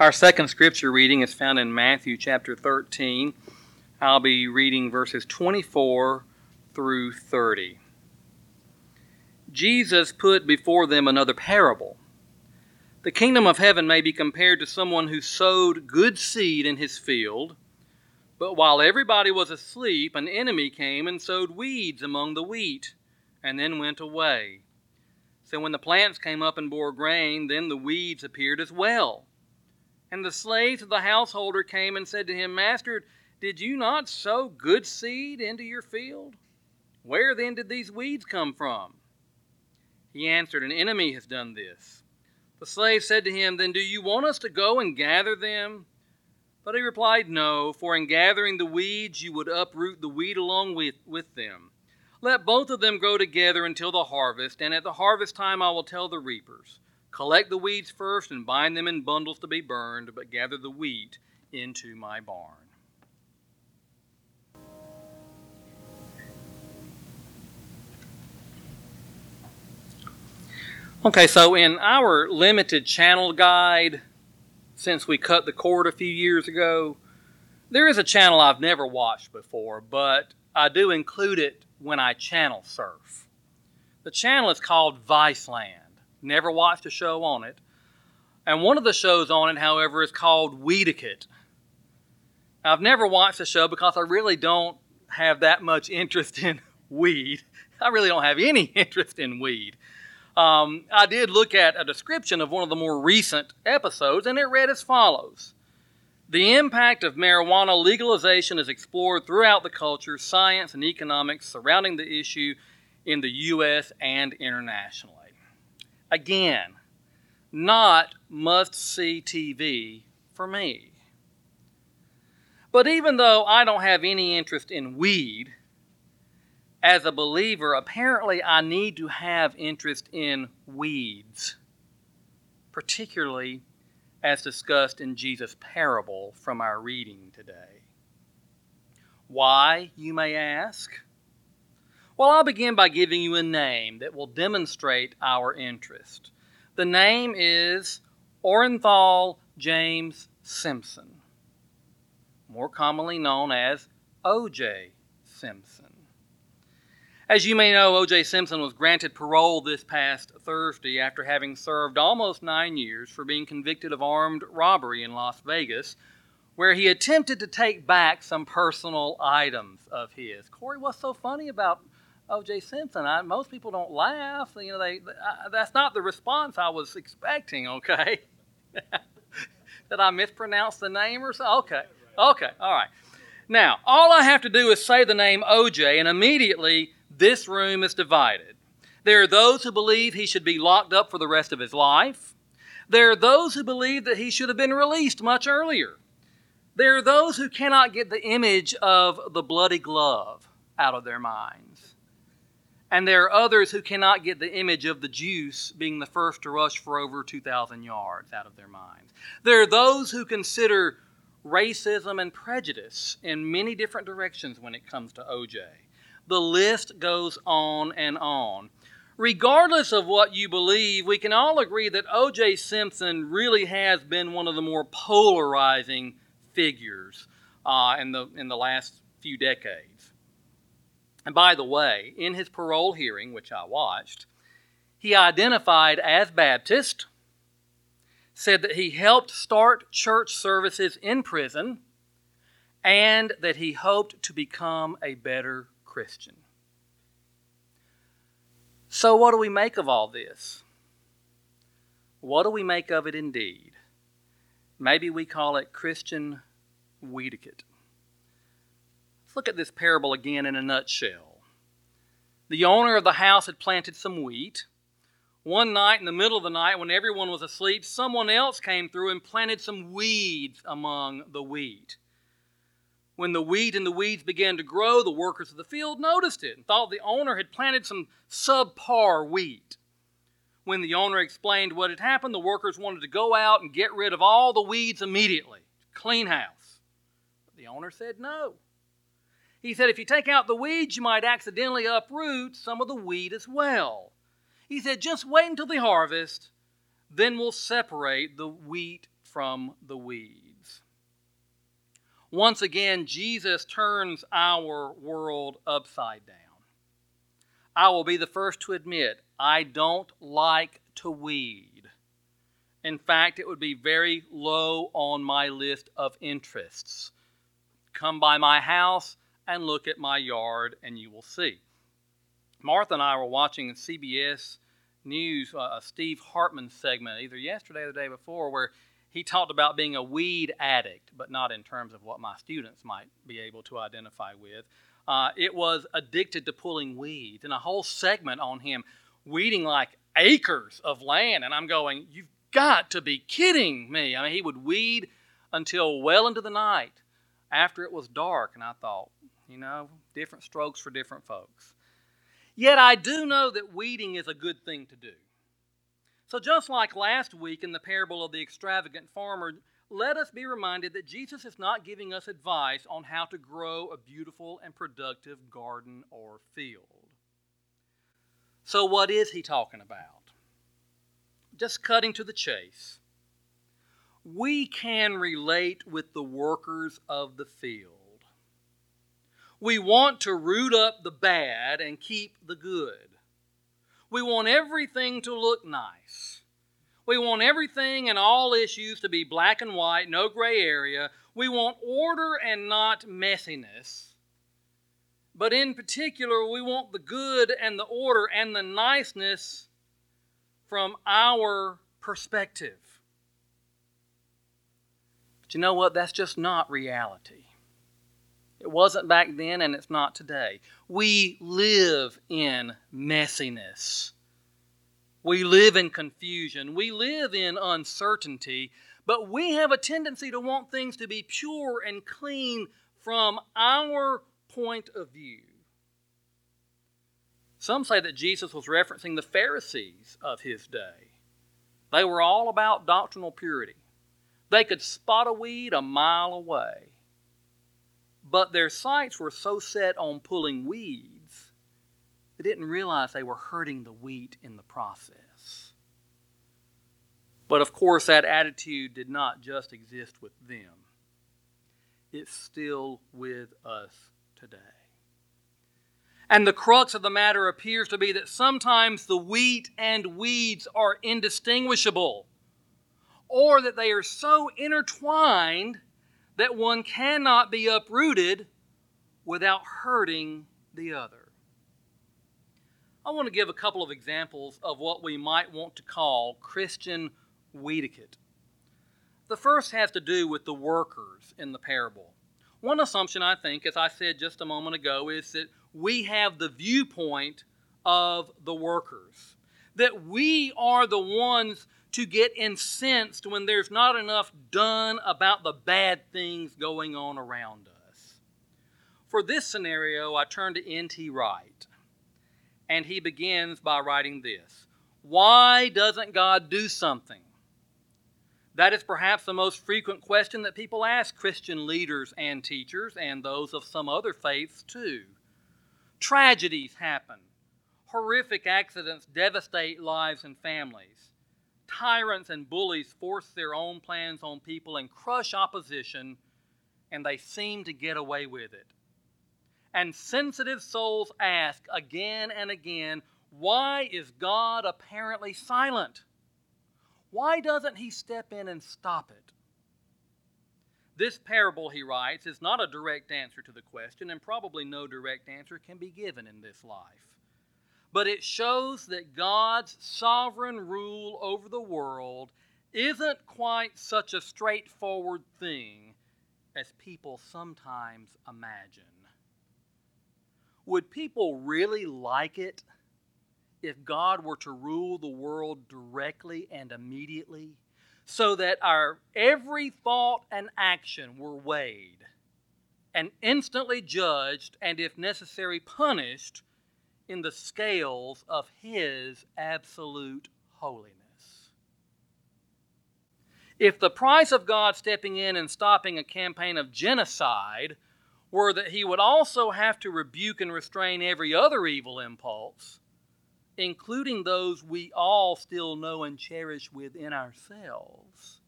Our second scripture reading is found in Matthew chapter 13. I'll be reading verses 24 through 30. Jesus put before them another parable. The kingdom of heaven may be compared to someone who sowed good seed in his field, but while everybody was asleep, an enemy came and sowed weeds among the wheat, and then went away. So when the plants came up and bore grain, then the weeds appeared as well. And the slaves of the householder came and said to him, Master, did you not sow good seed into your field? Where then did these weeds come from? He answered, An enemy has done this. The slave said to him, Then do you want us to go and gather them? But he replied, No, for in gathering the weeds you would uproot the wheat along with, with them. Let both of them grow together until the harvest, and at the harvest time I will tell the reapers. Collect the weeds first and bind them in bundles to be burned, but gather the wheat into my barn. Okay, so in our limited channel guide, since we cut the cord a few years ago, there is a channel I've never watched before, but I do include it when I channel surf. The channel is called Viceland. Never watched a show on it. And one of the shows on it, however, is called Weediquette. I've never watched the show because I really don't have that much interest in weed. I really don't have any interest in weed. Um, I did look at a description of one of the more recent episodes, and it read as follows The impact of marijuana legalization is explored throughout the culture, science, and economics surrounding the issue in the U.S. and internationally. Again, not must see TV for me. But even though I don't have any interest in weed, as a believer, apparently I need to have interest in weeds, particularly as discussed in Jesus' parable from our reading today. Why, you may ask? Well, I'll begin by giving you a name that will demonstrate our interest. The name is Orenthal James Simpson, more commonly known as O.J. Simpson. As you may know, O.J. Simpson was granted parole this past Thursday after having served almost nine years for being convicted of armed robbery in Las Vegas, where he attempted to take back some personal items of his. Corey, what's so funny about O.J. Simpson. I, most people don't laugh. You know, they, I, that's not the response I was expecting. Okay, did I mispronounce the name or so? Okay, okay, all right. Now, all I have to do is say the name O.J., and immediately this room is divided. There are those who believe he should be locked up for the rest of his life. There are those who believe that he should have been released much earlier. There are those who cannot get the image of the bloody glove out of their minds. And there are others who cannot get the image of the juice being the first to rush for over 2,000 yards out of their minds. There are those who consider racism and prejudice in many different directions when it comes to OJ. The list goes on and on. Regardless of what you believe, we can all agree that O.J. Simpson really has been one of the more polarizing figures uh, in, the, in the last few decades. And by the way, in his parole hearing, which I watched, he identified as Baptist, said that he helped start church services in prison, and that he hoped to become a better Christian. So, what do we make of all this? What do we make of it indeed? Maybe we call it Christian Weediquette. Let's look at this parable again in a nutshell. The owner of the house had planted some wheat. One night, in the middle of the night, when everyone was asleep, someone else came through and planted some weeds among the wheat. When the wheat and the weeds began to grow, the workers of the field noticed it and thought the owner had planted some subpar wheat. When the owner explained what had happened, the workers wanted to go out and get rid of all the weeds immediately, clean house. But the owner said no. He said, if you take out the weeds, you might accidentally uproot some of the wheat as well. He said, just wait until the harvest, then we'll separate the wheat from the weeds. Once again, Jesus turns our world upside down. I will be the first to admit I don't like to weed. In fact, it would be very low on my list of interests. Come by my house and look at my yard, and you will see. Martha and I were watching CBS News, uh, a Steve Hartman segment, either yesterday or the day before, where he talked about being a weed addict, but not in terms of what my students might be able to identify with. Uh, it was addicted to pulling weeds, and a whole segment on him weeding like acres of land. And I'm going, You've got to be kidding me. I mean, he would weed until well into the night after it was dark. And I thought, you know, different strokes for different folks. Yet I do know that weeding is a good thing to do. So, just like last week in the parable of the extravagant farmer, let us be reminded that Jesus is not giving us advice on how to grow a beautiful and productive garden or field. So, what is he talking about? Just cutting to the chase. We can relate with the workers of the field. We want to root up the bad and keep the good. We want everything to look nice. We want everything and all issues to be black and white, no gray area. We want order and not messiness. But in particular, we want the good and the order and the niceness from our perspective. But you know what? That's just not reality. It wasn't back then and it's not today. We live in messiness. We live in confusion. We live in uncertainty. But we have a tendency to want things to be pure and clean from our point of view. Some say that Jesus was referencing the Pharisees of his day. They were all about doctrinal purity. They could spot a weed a mile away. But their sights were so set on pulling weeds, they didn't realize they were hurting the wheat in the process. But of course, that attitude did not just exist with them, it's still with us today. And the crux of the matter appears to be that sometimes the wheat and weeds are indistinguishable, or that they are so intertwined that one cannot be uprooted without hurting the other. I want to give a couple of examples of what we might want to call Christian weediquette. The first has to do with the workers in the parable. One assumption, I think, as I said just a moment ago, is that we have the viewpoint of the workers, that we are the ones to get incensed when there's not enough done about the bad things going on around us. For this scenario, I turn to N.T. Wright, and he begins by writing this Why doesn't God do something? That is perhaps the most frequent question that people ask Christian leaders and teachers, and those of some other faiths too. Tragedies happen, horrific accidents devastate lives and families. Tyrants and bullies force their own plans on people and crush opposition, and they seem to get away with it. And sensitive souls ask again and again, why is God apparently silent? Why doesn't He step in and stop it? This parable, he writes, is not a direct answer to the question, and probably no direct answer can be given in this life but it shows that God's sovereign rule over the world isn't quite such a straightforward thing as people sometimes imagine. Would people really like it if God were to rule the world directly and immediately so that our every thought and action were weighed and instantly judged and, if necessary, punished in the scales of His absolute holiness. If the price of God stepping in and stopping a campaign of genocide were that He would also have to rebuke and restrain every other evil impulse, including those we all still know and cherish within ourselves,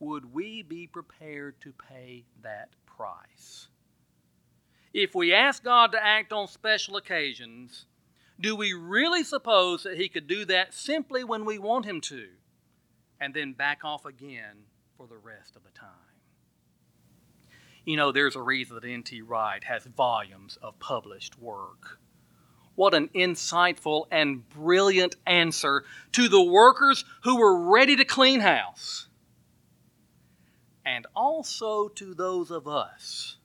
would we be prepared to pay that price? If we ask God to act on special occasions, do we really suppose that He could do that simply when we want Him to, and then back off again for the rest of the time? You know, there's a reason that N.T. Wright has volumes of published work. What an insightful and brilliant answer to the workers who were ready to clean house, and also to those of us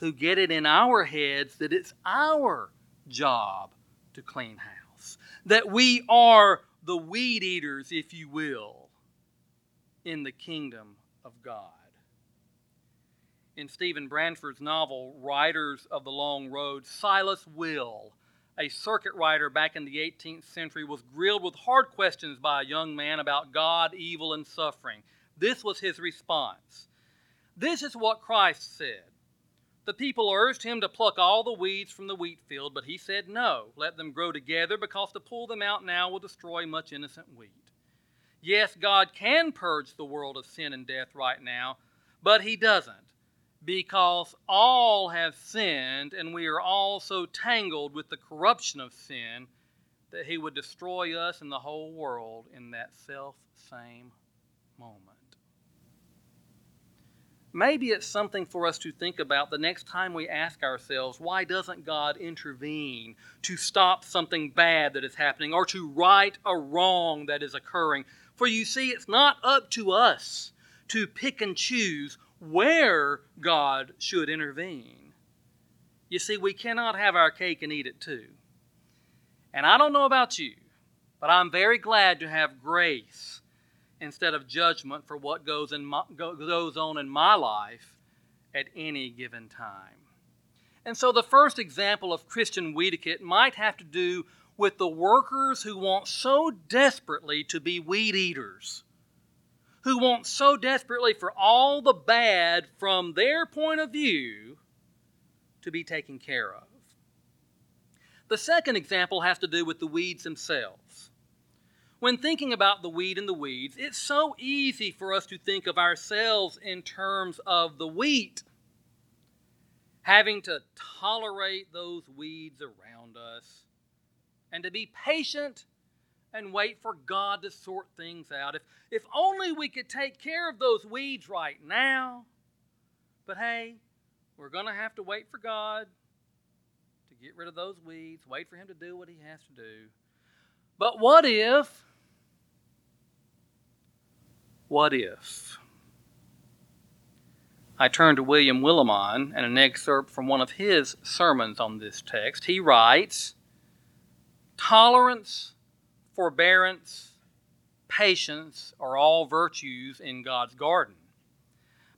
who get it in our heads that it's our job to clean house, that we are the weed eaters, if you will, in the kingdom of God. In Stephen Bransford's novel, Riders of the Long Road, Silas Will, a circuit rider back in the 18th century, was grilled with hard questions by a young man about God, evil, and suffering. This was his response. This is what Christ said the people urged him to pluck all the weeds from the wheat field, but he said, No, let them grow together, because to pull them out now will destroy much innocent wheat. Yes, God can purge the world of sin and death right now, but he doesn't, because all have sinned, and we are all so tangled with the corruption of sin that he would destroy us and the whole world in that self same moment. Maybe it's something for us to think about the next time we ask ourselves, why doesn't God intervene to stop something bad that is happening or to right a wrong that is occurring? For you see, it's not up to us to pick and choose where God should intervene. You see, we cannot have our cake and eat it too. And I don't know about you, but I'm very glad to have grace instead of judgment for what goes, in my, goes on in my life at any given time. And so the first example of Christian weediquette might have to do with the workers who want so desperately to be weed eaters, who want so desperately for all the bad from their point of view to be taken care of. The second example has to do with the weeds themselves. When thinking about the weed and the weeds, it's so easy for us to think of ourselves in terms of the wheat, having to tolerate those weeds around us, and to be patient and wait for God to sort things out. If, if only we could take care of those weeds right now. But hey, we're going to have to wait for God to get rid of those weeds, wait for Him to do what He has to do. But what if what if? I turn to William Willimon and an excerpt from one of his sermons on this text. He writes Tolerance, forbearance, patience are all virtues in God's garden.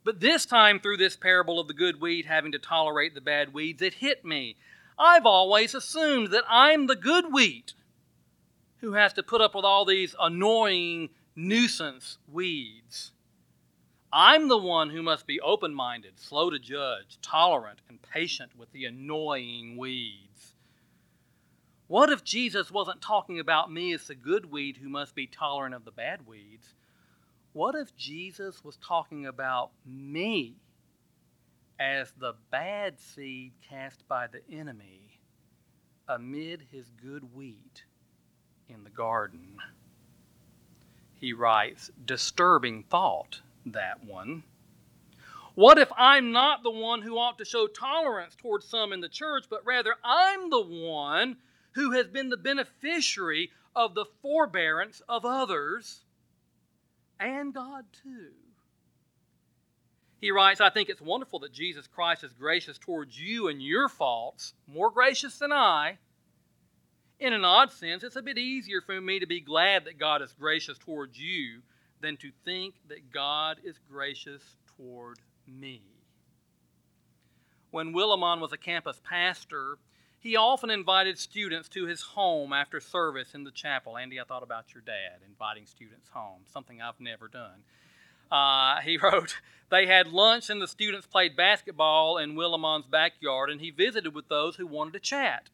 But this time, through this parable of the good weed having to tolerate the bad weeds, it hit me. I've always assumed that I'm the good wheat who has to put up with all these annoying nuisance weeds. I'm the one who must be open minded, slow to judge, tolerant, and patient with the annoying weeds. What if Jesus wasn't talking about me as the good weed who must be tolerant of the bad weeds? What if Jesus was talking about me as the bad seed cast by the enemy amid his good wheat in the garden? He writes, disturbing thought, that one. What if I'm not the one who ought to show tolerance towards some in the church, but rather I'm the one who has been the beneficiary of the forbearance of others and God too? He writes, I think it's wonderful that Jesus Christ is gracious towards you and your faults, more gracious than I in an odd sense, it's a bit easier for me to be glad that God is gracious towards you than to think that God is gracious toward me. When Willimon was a campus pastor, he often invited students to his home after service in the chapel. Andy, I thought about your dad inviting students home, something I've never done. Uh, he wrote, They had lunch and the students played basketball in Willimon's backyard, and he visited with those who wanted to chat.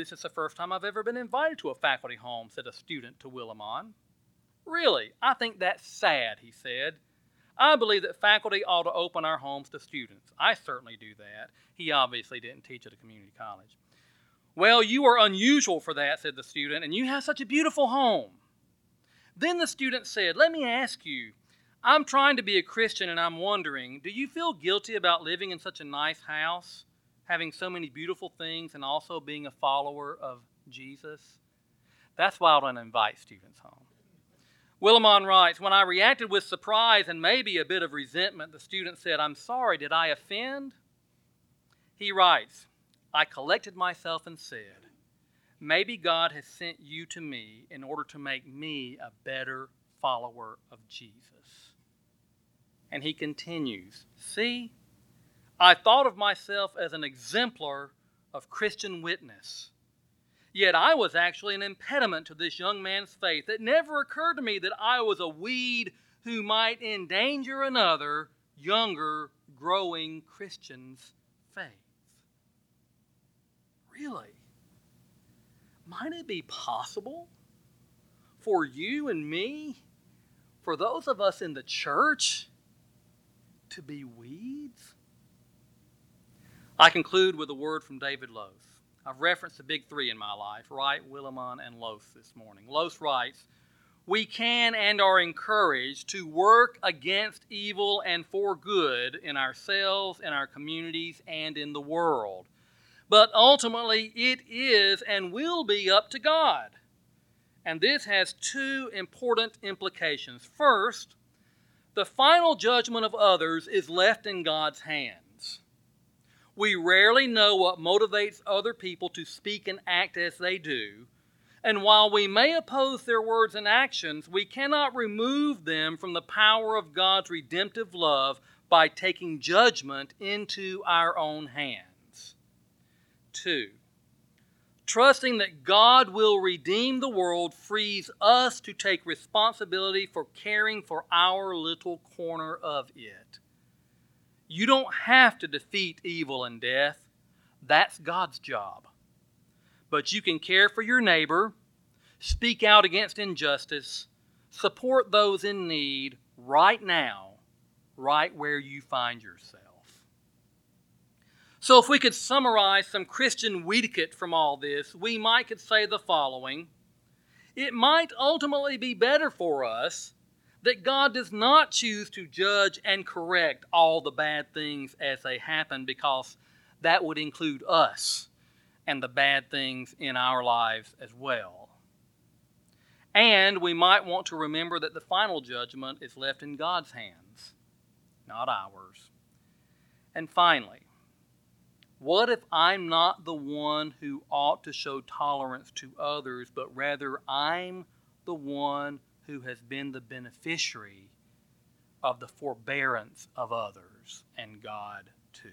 This is the first time I've ever been invited to a faculty home, said a student to Willimon. Really, I think that's sad, he said. I believe that faculty ought to open our homes to students. I certainly do that. He obviously didn't teach at a community college. Well, you are unusual for that, said the student, and you have such a beautiful home. Then the student said, Let me ask you, I'm trying to be a Christian and I'm wondering, do you feel guilty about living in such a nice house, having so many beautiful things, and also being a follower of Jesus? That's why I to invite students home. Willimon writes, When I reacted with surprise and maybe a bit of resentment, the student said, I'm sorry, did I offend? He writes, I collected myself and said, Maybe God has sent you to me in order to make me a better follower of Jesus. And he continues, See, I thought of myself as an exemplar of Christian witness. Yet I was actually an impediment to this young man's faith. It never occurred to me that I was a weed who might endanger another younger, growing Christian's faith. Really? Might it be possible for you and me, for those of us in the church, to be weeds? I conclude with a word from David Lose. I've referenced the big three in my life Wright, Willimon, and Lose this morning. Lose writes, We can and are encouraged to work against evil and for good in ourselves, in our communities, and in the world. But ultimately, it is and will be up to God. And this has two important implications. First, the final judgment of others is left in God's hands. We rarely know what motivates other people to speak and act as they do. And while we may oppose their words and actions, we cannot remove them from the power of God's redemptive love by taking judgment into our own hands. Two, trusting that God will redeem the world frees us to take responsibility for caring for our little corner of it. You don't have to defeat evil and death. That's God's job. But you can care for your neighbor, speak out against injustice, support those in need right now, right where you find yourself. So, if we could summarize some Christian etiquette from all this, we might could say the following It might ultimately be better for us that God does not choose to judge and correct all the bad things as they happen because that would include us and the bad things in our lives as well. And we might want to remember that the final judgment is left in God's hands, not ours. And finally, what if I'm not the one who ought to show tolerance to others, but rather I'm the one who has been the beneficiary of the forbearance of others and God too.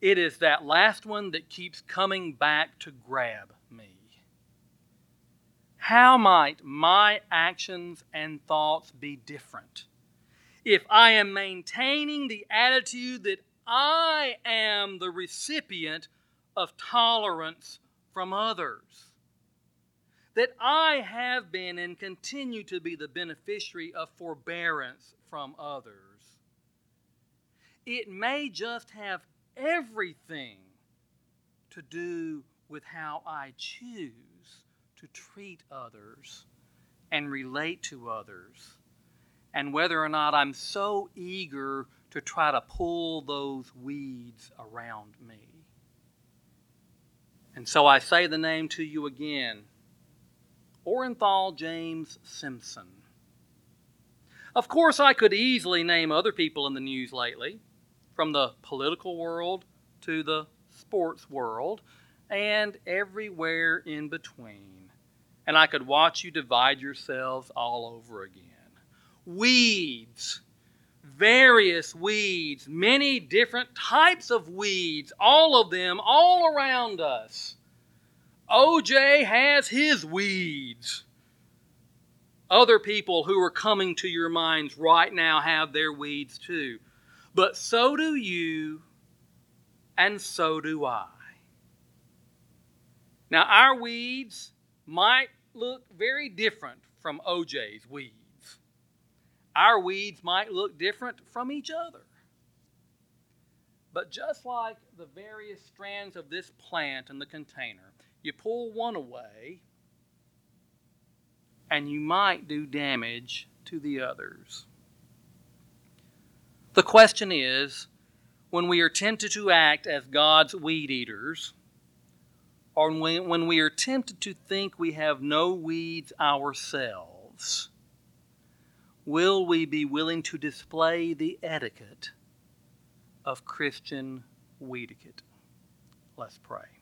It is that last one that keeps coming back to grab me. How might my actions and thoughts be different if I am maintaining the attitude that I am the recipient of tolerance from others? That I have been and continue to be the beneficiary of forbearance from others. It may just have everything to do with how I choose to treat others and relate to others, and whether or not I'm so eager to try to pull those weeds around me. And so I say the name to you again Orenthal James Simpson. Of course, I could easily name other people in the news lately, from the political world to the sports world, and everywhere in between. And I could watch you divide yourselves all over again. Weeds, various weeds, many different types of weeds, all of them all around us. OJ has his weeds. Other people who are coming to your minds right now have their weeds too. But so do you, and so do I. Now, our weeds might look very different from OJ's weeds. Our weeds might look different from each other. But just like the various strands of this plant in the container, you pull one away and you might do damage to the others. The question is when we are tempted to act as God's weed eaters, or when we are tempted to think we have no weeds ourselves, will we be willing to display the etiquette of Christian weed etiquette? Let's pray.